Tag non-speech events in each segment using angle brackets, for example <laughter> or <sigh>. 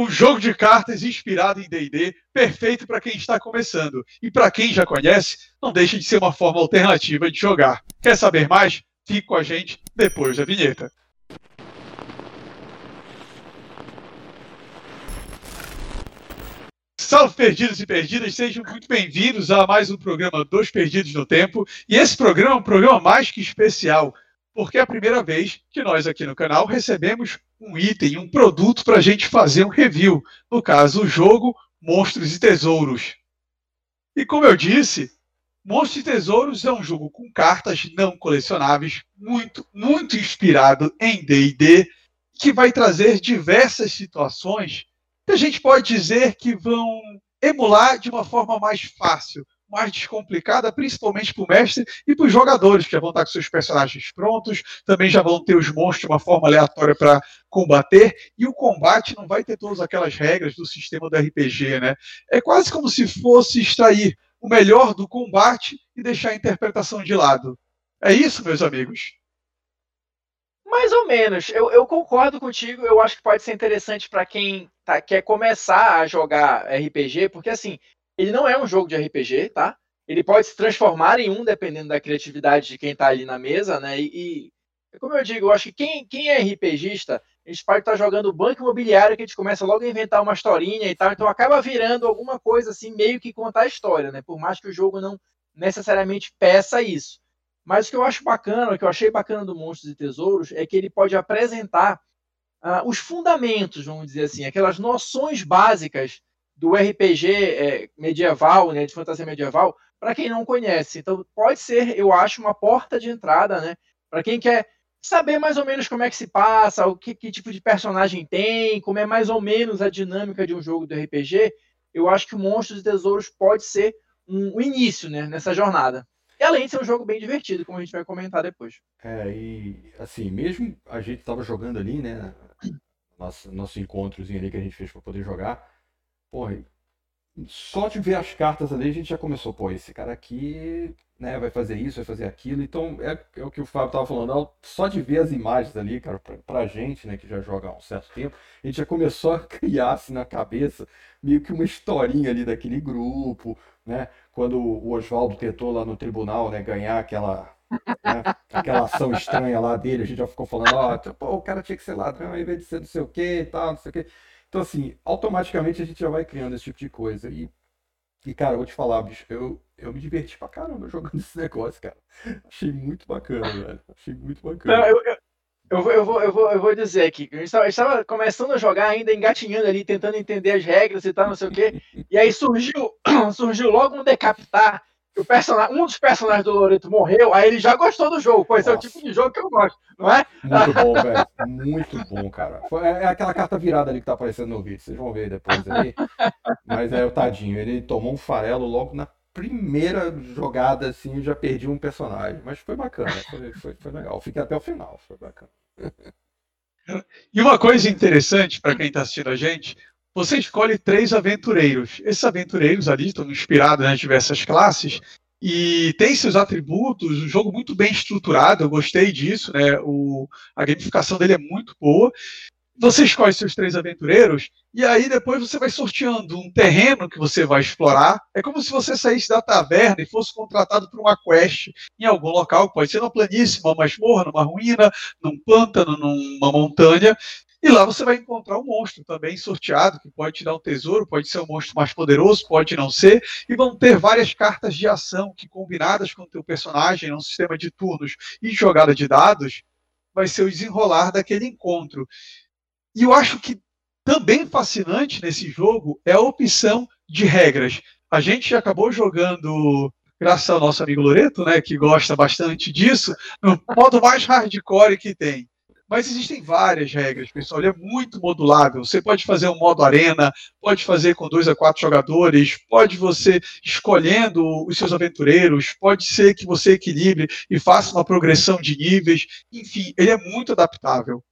um jogo de cartas inspirado em D&D, perfeito para quem está começando. E para quem já conhece, não deixa de ser uma forma alternativa de jogar. Quer saber mais? Fique com a gente depois da vinheta. Salve perdidos e perdidas, sejam muito bem-vindos a mais um programa Dos Perdidos no Tempo. E esse programa é um programa mais que especial, porque é a primeira vez que nós aqui no canal recebemos um item, um produto para a gente fazer um review. No caso, o jogo Monstros e Tesouros. E como eu disse, Monstros e Tesouros é um jogo com cartas não colecionáveis, muito, muito inspirado em D&D, que vai trazer diversas situações que a gente pode dizer que vão emular de uma forma mais fácil mais descomplicada, principalmente para o mestre e para os jogadores, que já vão estar com seus personagens prontos, também já vão ter os monstros de uma forma aleatória para combater, e o combate não vai ter todas aquelas regras do sistema do RPG, né? É quase como se fosse extrair o melhor do combate e deixar a interpretação de lado. É isso, meus amigos? Mais ou menos. Eu, eu concordo contigo. Eu acho que pode ser interessante para quem tá, quer começar a jogar RPG, porque assim, ele não é um jogo de RPG, tá? Ele pode se transformar em um, dependendo da criatividade de quem está ali na mesa, né? E, e, como eu digo, eu acho que quem, quem é RPGista, a gente pode estar tá jogando banco imobiliário, que a gente começa logo a inventar uma historinha e tal, então acaba virando alguma coisa assim, meio que contar a história, né? Por mais que o jogo não necessariamente peça isso. Mas o que eu acho bacana, o que eu achei bacana do Monstros e Tesouros, é que ele pode apresentar uh, os fundamentos, vamos dizer assim, aquelas noções básicas do RPG é, medieval, né, de fantasia medieval, para quem não conhece. Então, pode ser, eu acho, uma porta de entrada, né, para quem quer saber mais ou menos como é que se passa, o que, que, tipo de personagem tem, como é mais ou menos a dinâmica de um jogo do RPG. Eu acho que o Monstros e Tesouros pode ser um, um início, né, nessa jornada. E além de ser um jogo bem divertido, como a gente vai comentar depois. É, e assim, mesmo a gente estava jogando ali, né, <clears throat> nosso, nosso encontrozinho ali que a gente fez para poder jogar, porra, só de ver as cartas ali a gente já começou, pô, esse cara aqui, né, vai fazer isso, vai fazer aquilo. Então é, é o que o Fábio tava falando, só de ver as imagens ali, cara, pra, pra gente, né, que já joga há um certo tempo, a gente já começou a <laughs> criar assim na cabeça meio que uma historinha ali daquele grupo, né? Quando o Oswaldo tentou lá no tribunal, né, ganhar aquela né? Aquela ação estranha lá dele, a gente já ficou falando, ó, oh, o cara tinha que ser ladrão em vez de ser não sei o que e tal, não sei o que. Então, assim, automaticamente a gente já vai criando esse tipo de coisa. E, e cara, eu vou te falar, bicho, eu, eu me diverti pra caramba jogando <laughs> esse negócio, cara. Achei muito bacana, velho. Achei muito bacana. Não, eu, eu, eu, vou, eu, vou, eu, vou, eu vou dizer aqui, a gente estava começando a jogar ainda, engatinhando ali, tentando entender as regras e tal, não sei o quê. E aí surgiu, <clears throat> surgiu logo um decapitar o personagem, um dos personagens do Loreto morreu, aí ele já gostou do jogo. Pois é o tipo de jogo que eu gosto, não é? Muito bom, velho. Muito bom, cara. É, é aquela carta virada ali que tá aparecendo no vídeo. Vocês vão ver depois aí. Mas é o tadinho. Ele tomou um farelo logo na primeira jogada, assim, eu já perdi um personagem. Mas foi bacana, foi, foi, foi legal. Fiquei até o final, foi bacana. E uma coisa interessante para quem está assistindo a gente, você escolhe três aventureiros. Esses aventureiros ali estão inspirados nas diversas classes e tem seus atributos, um jogo muito bem estruturado, eu gostei disso, né? O, a gamificação dele é muito boa. Você escolhe seus três aventureiros e aí depois você vai sorteando um terreno que você vai explorar. É como se você saísse da taverna e fosse contratado para uma quest em algum local, pode ser numa planície, numa masmorra, numa ruína, num pântano, numa montanha, e lá você vai encontrar um monstro também sorteado, que pode te dar um tesouro, pode ser um monstro mais poderoso, pode não ser, e vão ter várias cartas de ação que, combinadas com o teu personagem, num sistema de turnos e jogada de dados, vai ser o desenrolar daquele encontro. E eu acho que também fascinante nesse jogo é a opção de regras. A gente acabou jogando graças ao nosso amigo Loreto, né, que gosta bastante disso, no modo mais hardcore que tem. Mas existem várias regras, pessoal. Ele é muito modulável. Você pode fazer um modo arena, pode fazer com dois a quatro jogadores, pode você escolhendo os seus aventureiros, pode ser que você equilibre e faça uma progressão de níveis. Enfim, ele é muito adaptável.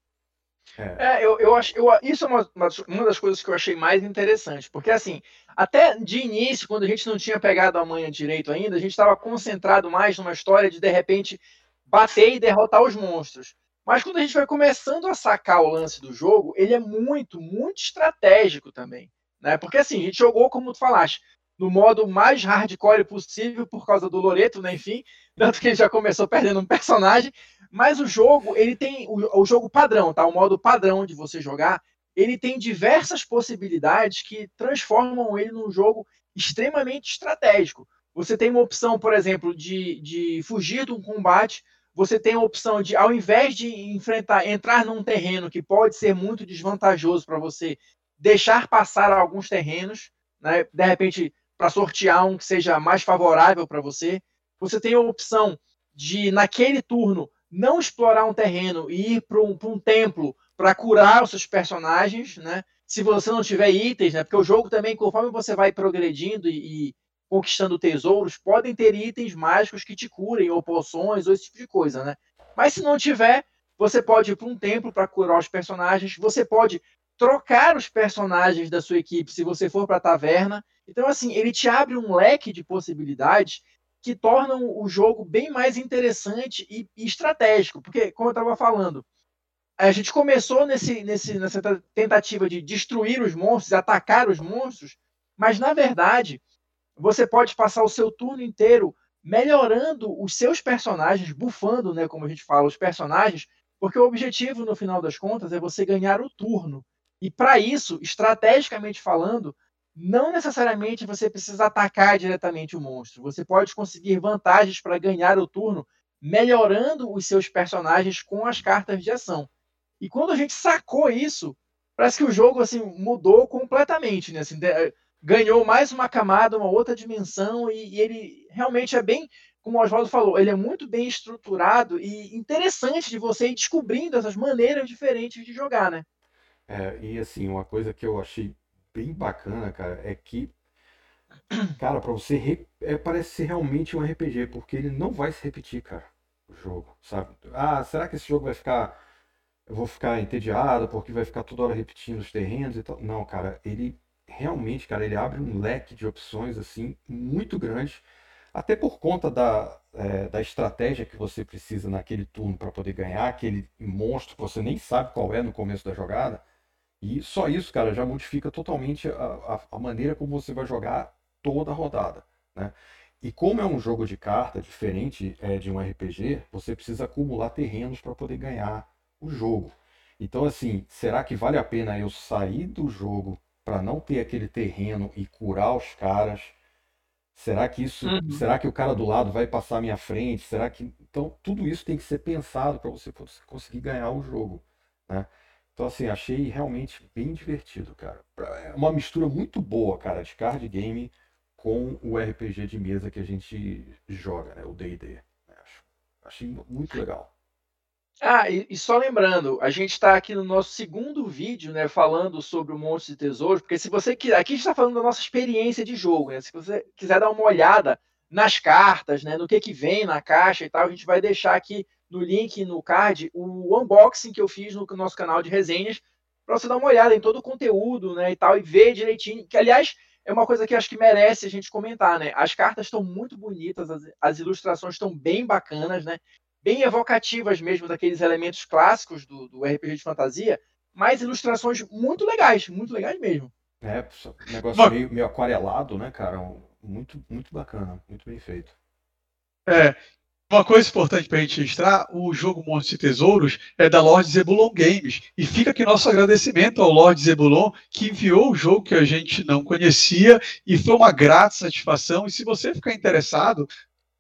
É, eu, eu acho, eu, isso é uma, uma das coisas que eu achei mais interessante, porque assim, até de início, quando a gente não tinha pegado a manha direito ainda, a gente estava concentrado mais numa história de de repente bater e derrotar os monstros. Mas quando a gente vai começando a sacar o lance do jogo, ele é muito, muito estratégico também. Né? Porque assim, a gente jogou, como tu falaste, no modo mais hardcore possível por causa do Loreto, né? Enfim, <laughs> tanto que ele já começou perdendo um personagem. Mas o jogo, ele tem o, o jogo padrão, tá? O modo padrão de você jogar, ele tem diversas possibilidades que transformam ele num jogo extremamente estratégico. Você tem uma opção, por exemplo, de, de fugir de um combate você tem a opção de, ao invés de enfrentar, entrar num terreno que pode ser muito desvantajoso para você, deixar passar alguns terrenos, né? de repente, para sortear um que seja mais favorável para você. Você tem a opção de, naquele turno, não explorar um terreno e ir para um, um templo para curar os seus personagens, né? Se você não tiver itens, né? Porque o jogo também, conforme você vai progredindo e, e conquistando tesouros, podem ter itens mágicos que te curem, ou poções, ou esse tipo de coisa, né? Mas se não tiver, você pode ir para um templo para curar os personagens, você pode trocar os personagens da sua equipe se você for para a taverna. Então, assim, ele te abre um leque de possibilidades que tornam o jogo bem mais interessante e, e estratégico. Porque, como eu estava falando, a gente começou nesse, nesse, nessa tentativa de destruir os monstros, atacar os monstros, mas na verdade você pode passar o seu turno inteiro melhorando os seus personagens, bufando, né, como a gente fala, os personagens, porque o objetivo, no final das contas, é você ganhar o turno. E para isso, estrategicamente falando, não necessariamente você precisa atacar diretamente o monstro. Você pode conseguir vantagens para ganhar o turno, melhorando os seus personagens com as cartas de ação. E quando a gente sacou isso, parece que o jogo assim mudou completamente, né? Assim, ganhou mais uma camada, uma outra dimensão, e, e ele realmente é bem, como o Oswaldo falou, ele é muito bem estruturado e interessante de você ir descobrindo essas maneiras diferentes de jogar, né? É, e assim, uma coisa que eu achei bem bacana, cara, é que, cara, para você, re... é, parece ser realmente um RPG, porque ele não vai se repetir, cara, o jogo, sabe? Ah, será que esse jogo vai ficar, eu vou ficar entediado porque vai ficar toda hora repetindo os terrenos e tal? Não, cara, ele realmente, cara, ele abre um leque de opções assim muito grande, até por conta da, é, da estratégia que você precisa naquele turno para poder ganhar aquele monstro que você nem sabe qual é no começo da jogada. E só isso, cara, já modifica totalmente a, a, a maneira como você vai jogar toda a rodada, né? E como é um jogo de carta diferente é, de um RPG, você precisa acumular terrenos para poder ganhar o jogo. Então, assim, será que vale a pena eu sair do jogo para não ter aquele terreno e curar os caras? Será que isso, uhum. será que o cara do lado vai passar à minha frente? Será que então tudo isso tem que ser pensado para você conseguir ganhar o jogo, né? Então assim, achei realmente bem divertido, cara. É uma mistura muito boa, cara, de card game com o RPG de mesa que a gente joga, né? O D&D. Né? Achei muito legal. Ah, e, e só lembrando, a gente está aqui no nosso segundo vídeo, né, falando sobre o Monte de Tesouros, porque se você quiser, aqui está falando da nossa experiência de jogo, né? Se você quiser dar uma olhada nas cartas, né, no que que vem na caixa e tal, a gente vai deixar aqui no link no card o unboxing que eu fiz no nosso canal de resenhas para você dar uma olhada em todo o conteúdo, né, e tal e ver direitinho, que aliás é uma coisa que acho que merece a gente comentar, né? As cartas estão muito bonitas, as, as ilustrações estão bem bacanas, né? Bem evocativas mesmo daqueles elementos clássicos do, do RPG de fantasia, mas ilustrações muito legais, muito legais mesmo. É, um negócio meio, meio aquarelado, né, cara? Muito, muito bacana, muito bem feito. É, uma coisa importante para a gente registrar, o jogo Monstros e Tesouros é da Lord Zebulon Games. E fica aqui nosso agradecimento ao Lord Zebulon, que enviou o jogo que a gente não conhecia e foi uma grata satisfação. E se você ficar interessado,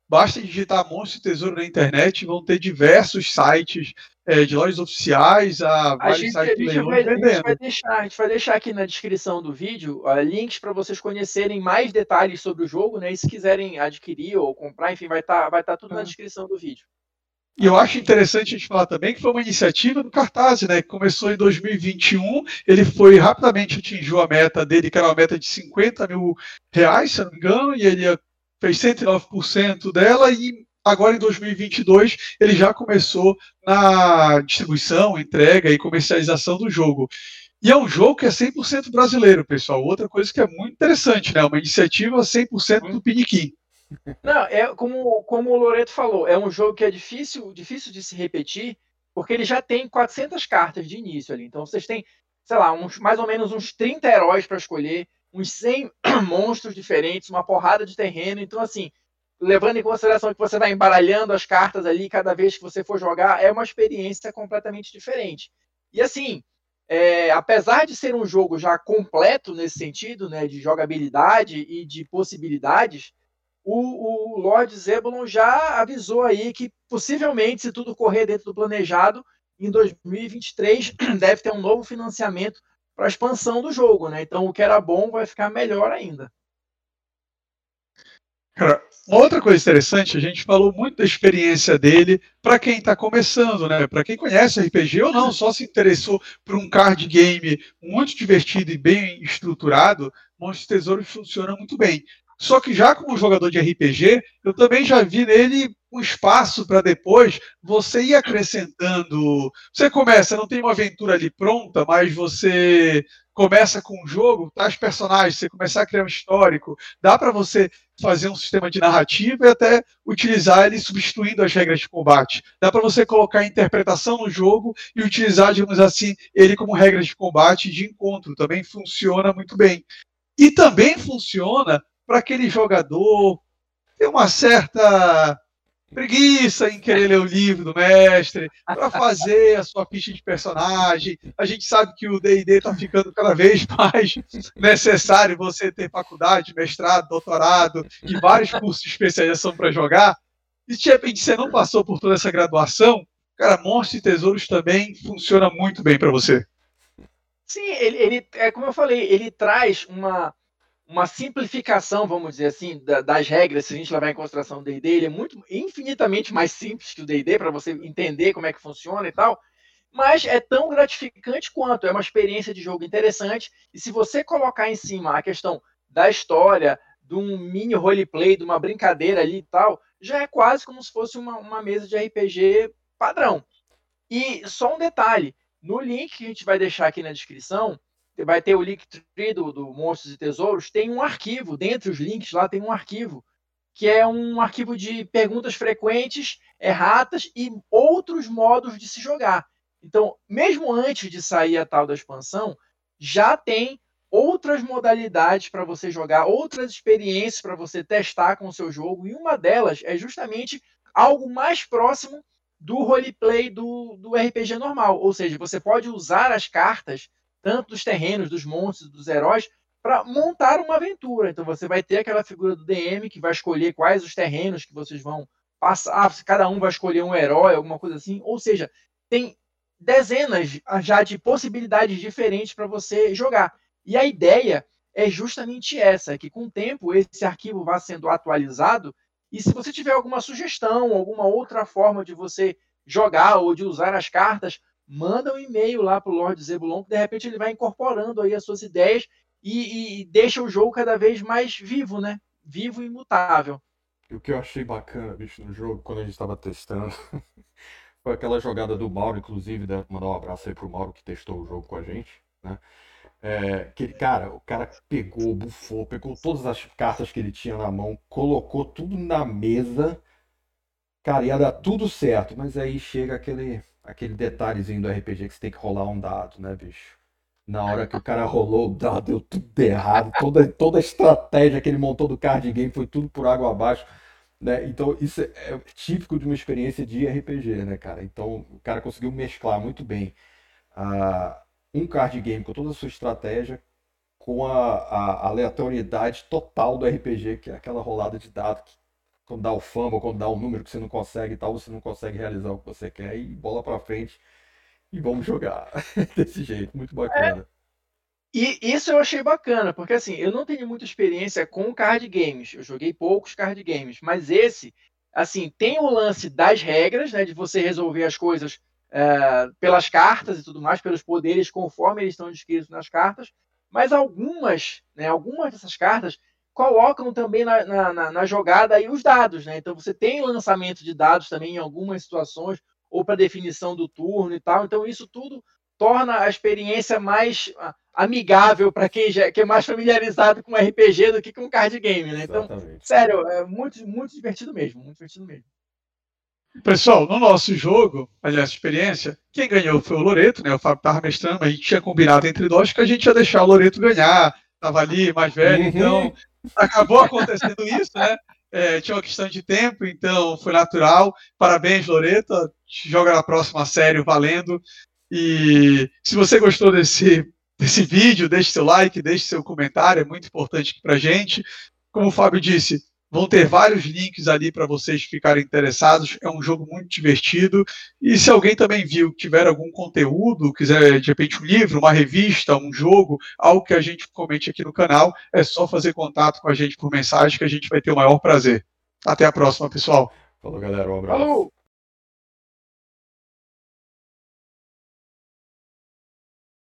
Basta digitar Monstro e Tesouro na internet, vão ter diversos sites é, de lojas oficiais, a, a gente, sites a gente, vai, a gente vai deixar, a gente vai deixar aqui na descrição do vídeo uh, links para vocês conhecerem mais detalhes sobre o jogo, né? E se quiserem adquirir ou comprar, enfim, vai estar tá, vai tá tudo na descrição do vídeo. E eu acho interessante a gente falar também que foi uma iniciativa do Cartaz, né? Que começou em 2021, ele foi rapidamente atingiu a meta dele, que era uma meta de 50 mil reais, se não me engano, e ele fez 109% dela e agora em 2022 ele já começou na distribuição, entrega e comercialização do jogo. E é um jogo que é 100% brasileiro, pessoal. Outra coisa que é muito interessante, né? Uma iniciativa 100% do Piniquim. Não, é como, como o Loreto falou, é um jogo que é difícil, difícil de se repetir, porque ele já tem 400 cartas de início ali. Então vocês têm, sei lá, uns, mais ou menos uns 30 heróis para escolher, uns 100 <clears throat> monstros diferentes, uma porrada de terreno. Então, assim, levando em consideração que você vai embaralhando as cartas ali cada vez que você for jogar, é uma experiência completamente diferente. E assim, é, apesar de ser um jogo já completo nesse sentido, né, de jogabilidade e de possibilidades, o, o Lord Zebulon já avisou aí que possivelmente, se tudo correr dentro do planejado, em 2023 <clears throat> deve ter um novo financiamento para a expansão do jogo, né? Então o que era bom vai ficar melhor ainda. Cara, outra coisa interessante, a gente falou muito da experiência dele para quem está começando, né? Para quem conhece RPG ou não, só se interessou por um card game muito divertido e bem estruturado, Monstros Tesouros funciona muito bem. Só que já como jogador de RPG, eu também já vi nele um espaço para depois você ir acrescentando. Você começa, não tem uma aventura ali pronta, mas você começa com um jogo, tá os personagens, você começar a criar um histórico, dá para você fazer um sistema de narrativa e até utilizar ele substituindo as regras de combate. Dá para você colocar interpretação no jogo e utilizar, digamos assim, ele como regras de combate de encontro. Também funciona muito bem. E também funciona para aquele jogador ter uma certa preguiça em querer ler o livro do mestre, para fazer a sua ficha de personagem. A gente sabe que o D&D está ficando cada vez <laughs> mais necessário você ter faculdade, mestrado, doutorado e vários cursos de especialização para jogar. E de repente você não passou por toda essa graduação, cara, Monstros e Tesouros também funciona muito bem para você. Sim, ele, ele, é como eu falei, ele traz uma uma simplificação, vamos dizer assim, da, das regras, se a gente levar em consideração o D&D, ele é muito infinitamente mais simples que o D&D para você entender como é que funciona e tal, mas é tão gratificante quanto, é uma experiência de jogo interessante, e se você colocar em cima a questão da história, de um mini roleplay, de uma brincadeira ali e tal, já é quase como se fosse uma, uma mesa de RPG padrão. E só um detalhe, no link que a gente vai deixar aqui na descrição, vai ter o Linktree do, do Monstros e Tesouros, tem um arquivo, dentre os links lá tem um arquivo, que é um arquivo de perguntas frequentes, erratas e outros modos de se jogar. Então, mesmo antes de sair a tal da expansão, já tem outras modalidades para você jogar, outras experiências para você testar com o seu jogo, e uma delas é justamente algo mais próximo do roleplay do, do RPG normal. Ou seja, você pode usar as cartas tanto dos terrenos, dos monstros, dos heróis, para montar uma aventura. Então você vai ter aquela figura do DM que vai escolher quais os terrenos que vocês vão passar, cada um vai escolher um herói, alguma coisa assim. Ou seja, tem dezenas já de possibilidades diferentes para você jogar. E a ideia é justamente essa, que com o tempo esse arquivo vá sendo atualizado e se você tiver alguma sugestão, alguma outra forma de você jogar ou de usar as cartas, manda um e-mail lá para o Lord Zebulon, que de repente ele vai incorporando aí as suas ideias e, e, deixa o jogo cada vez mais vivo, né? Vivo e imutável. E o que eu achei bacana, bicho, no jogo, quando a gente estava testando, <laughs> foi aquela jogada do Mauro, inclusive, né? mandar um abraço aí pro Mauro que testou o jogo com a gente, né? É, que, cara, o cara pegou, bufou, pegou todas as cartas que ele tinha na mão, colocou tudo na mesa, cara, ia dar tudo certo, mas aí chega aquele aquele detalhezinho do RPG que você tem que rolar um dado, né, bicho? Na hora que o cara <laughs> rolou o dado, deu tudo errado. Toda, toda a estratégia que ele montou do card game foi tudo por água abaixo. Né? Então, isso é típico de uma experiência de RPG, né, cara? Então, o cara conseguiu mesclar muito bem uh, um card game com toda a sua estratégia com a, a, aleatoriedade total do RPG, que é aquela rolada de dado que quando dá o fumble, quando dá um número que você não consegue e tal, você não consegue realizar o que você quer e bola para frente e vamos jogar <laughs> desse jeito, muito bacana. É. E isso eu achei bacana, porque assim, eu não tenho muita experiência com card games, eu joguei poucos card games, mas esse, assim, tem o lance das regras, né, de você resolver as coisas é, pelas cartas e tudo mais, pelos poderes conforme eles estão descritos nas cartas, mas algumas, né, algumas dessas cartas colocam também na, na, na, jogada aí os dados, né? Então você tem lançamento de dados também em algumas situações, ou para definição do turno e tal. Então isso tudo torna a experiência mais ah, amigável para quem já que é mais familiarizado com RPG do que com card game, né? Então, Exatamente. sério, é muito, muito divertido mesmo, muito divertido mesmo. Pessoal, no nosso jogo, aliás, experiência, quem ganhou foi o Loreto, né? O Fábio estava mestrando, mas a gente tinha combinado entre nós que a gente ia deixar o Loreto ganhar. Tava ali, mais velho, uhum. então acabou acontecendo isso, né? É, tinha uma questão de tempo, então foi natural. Parabéns, Loreto. Joga na próxima série, valendo. E se você gostou desse, desse vídeo, deixe seu like, deixe seu comentário, é muito importante para gente. Como o Fábio disse, Vão ter vários links ali para vocês ficarem interessados. É um jogo muito divertido. E se alguém também viu, tiver algum conteúdo, quiser de repente um livro, uma revista, um jogo, algo que a gente comente aqui no canal, é só fazer contato com a gente por mensagem que a gente vai ter o maior prazer. Até a próxima, pessoal. Falou, galera. Um abraço. Falou.